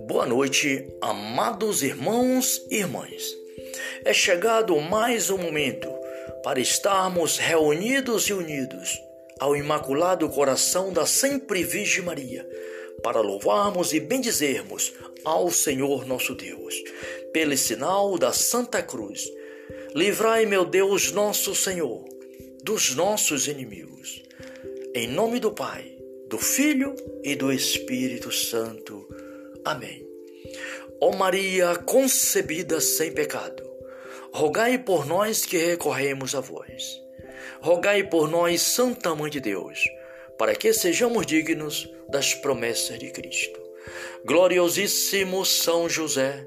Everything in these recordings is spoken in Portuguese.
Boa noite, amados irmãos e irmãs. É chegado mais um momento para estarmos reunidos e unidos ao Imaculado Coração da Sempre Virgem Maria, para louvarmos e bendizermos ao Senhor nosso Deus, pelo sinal da Santa Cruz. Livrai, meu Deus, nosso Senhor, dos nossos inimigos. Em nome do Pai, do Filho e do Espírito Santo. Amém. Ó Maria concebida sem pecado, rogai por nós que recorremos a vós. Rogai por nós, Santa Mãe de Deus, para que sejamos dignos das promessas de Cristo. Gloriosíssimo São José,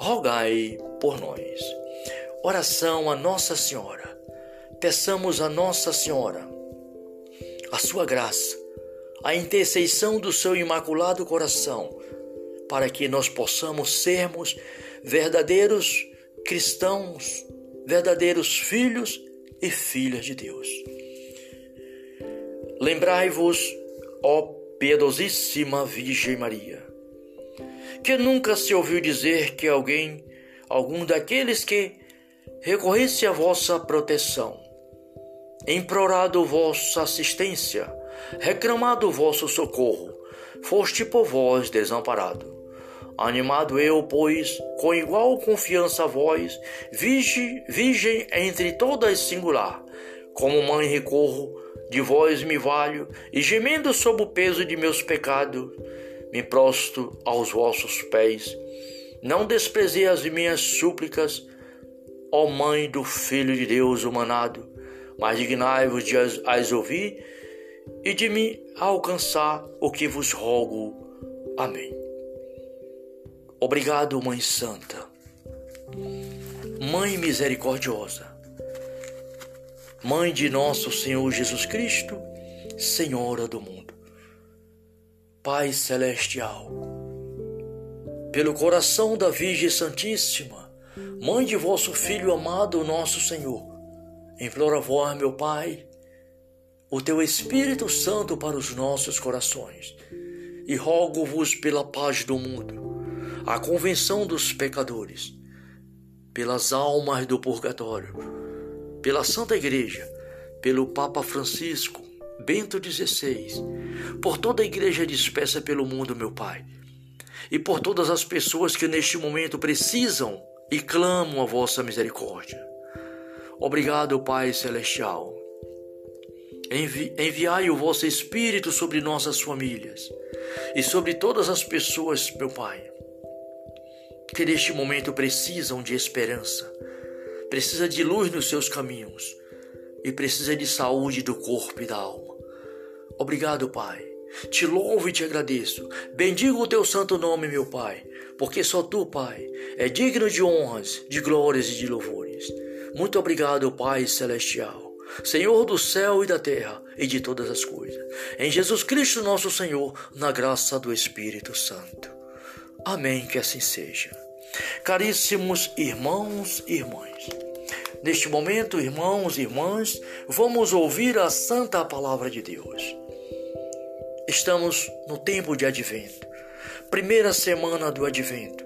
rogai por nós. Oração a Nossa Senhora. Peçamos a Nossa Senhora a sua graça, a intercessão do seu imaculado coração para que nós possamos sermos verdadeiros cristãos, verdadeiros filhos e filhas de Deus. Lembrai-vos, ó piedosíssima Virgem Maria, que nunca se ouviu dizer que alguém, algum daqueles que recorresse à vossa proteção, implorado vossa assistência, reclamado vosso socorro, foste por vós desamparado. Animado eu, pois, com igual confiança a vós, virgem, virgem entre todas singular, como mãe recorro, de vós me valho, e gemendo sob o peso de meus pecados, me prosto aos vossos pés. Não desprezei as minhas súplicas, ó Mãe do Filho de Deus humanado, mas dignai-vos de as, ouvir e de me alcançar o que vos rogo. Amém. Obrigado, Mãe Santa, Mãe Misericordiosa, Mãe de nosso Senhor Jesus Cristo, Senhora do mundo, Pai Celestial, pelo coração da Virgem Santíssima, Mãe de vosso Filho amado, nosso Senhor, imploro a vós, meu Pai, o teu Espírito Santo para os nossos corações, e rogo-vos pela paz do mundo a convenção dos pecadores, pelas almas do purgatório, pela Santa Igreja, pelo Papa Francisco, Bento XVI, por toda a igreja dispersa pelo mundo, meu Pai, e por todas as pessoas que neste momento precisam e clamam a vossa misericórdia. Obrigado, Pai Celestial. Envi enviai o vosso Espírito sobre nossas famílias e sobre todas as pessoas, meu Pai, que neste momento precisam de esperança, precisa de luz nos seus caminhos e precisa de saúde do corpo e da alma. Obrigado, Pai. Te louvo e te agradeço. Bendigo o teu santo nome, meu Pai, porque só tu, Pai, é digno de honras, de glórias e de louvores. Muito obrigado, Pai celestial, Senhor do céu e da terra e de todas as coisas. Em Jesus Cristo, nosso Senhor, na graça do Espírito Santo. Amém, que assim seja. Caríssimos irmãos e irmãs, neste momento, irmãos e irmãs, vamos ouvir a santa palavra de Deus. Estamos no tempo de advento, primeira semana do advento.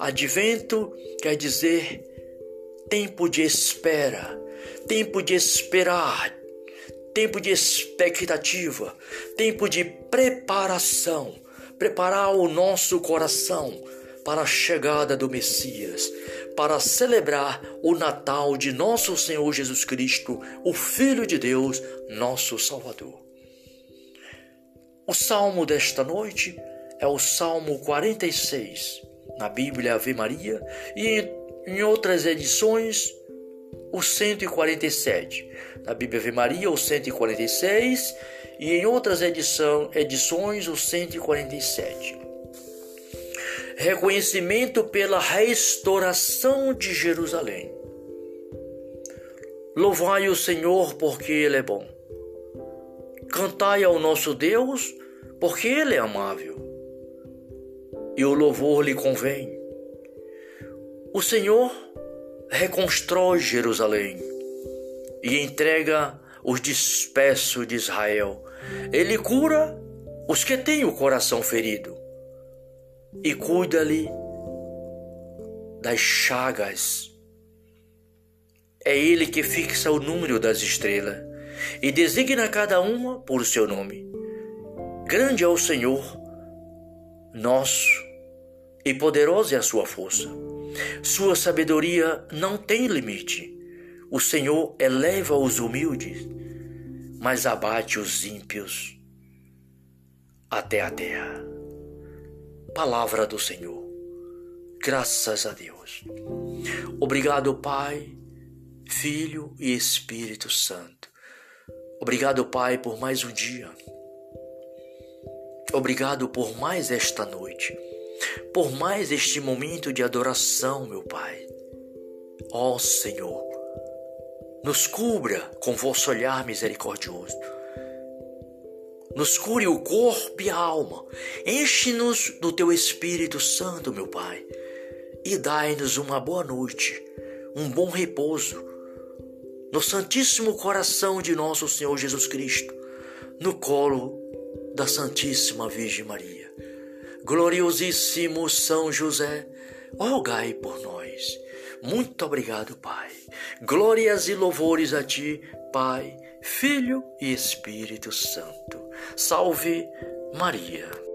Advento quer dizer tempo de espera, tempo de esperar, tempo de expectativa, tempo de preparação preparar o nosso coração para a chegada do Messias, para celebrar o Natal de nosso Senhor Jesus Cristo, o Filho de Deus, nosso Salvador. O salmo desta noite é o Salmo 46, na Bíblia Ave Maria, e em outras edições o 147. Na Bíblia Ave Maria, o 146 e em outras edição, edições o 147. Reconhecimento pela restauração de Jerusalém. Louvai o Senhor porque Ele é bom. Cantai ao nosso Deus porque Ele é amável. E o louvor lhe convém. O Senhor reconstrói Jerusalém e entrega os dispersos de Israel. Ele cura os que têm o coração ferido e cuida-lhe das chagas. É ele que fixa o número das estrelas e designa cada uma por seu nome. Grande é o Senhor nosso e poderosa é a sua força. Sua sabedoria não tem limite. O Senhor eleva os humildes, mas abate os ímpios até a terra. Palavra do Senhor. Graças a Deus. Obrigado, Pai, Filho e Espírito Santo. Obrigado, Pai, por mais um dia. Obrigado por mais esta noite, por mais este momento de adoração, meu Pai. Ó oh, Senhor, nos cubra com vosso olhar misericordioso. Nos cure o corpo e a alma. Enche-nos do teu Espírito Santo, meu Pai, e dai-nos uma boa noite, um bom repouso no Santíssimo Coração de nosso Senhor Jesus Cristo, no colo da Santíssima Virgem Maria. Gloriosíssimo São José, rogai por nós. Muito obrigado, Pai. Glórias e louvores a Ti, Pai, Filho e Espírito Santo. Salve Maria.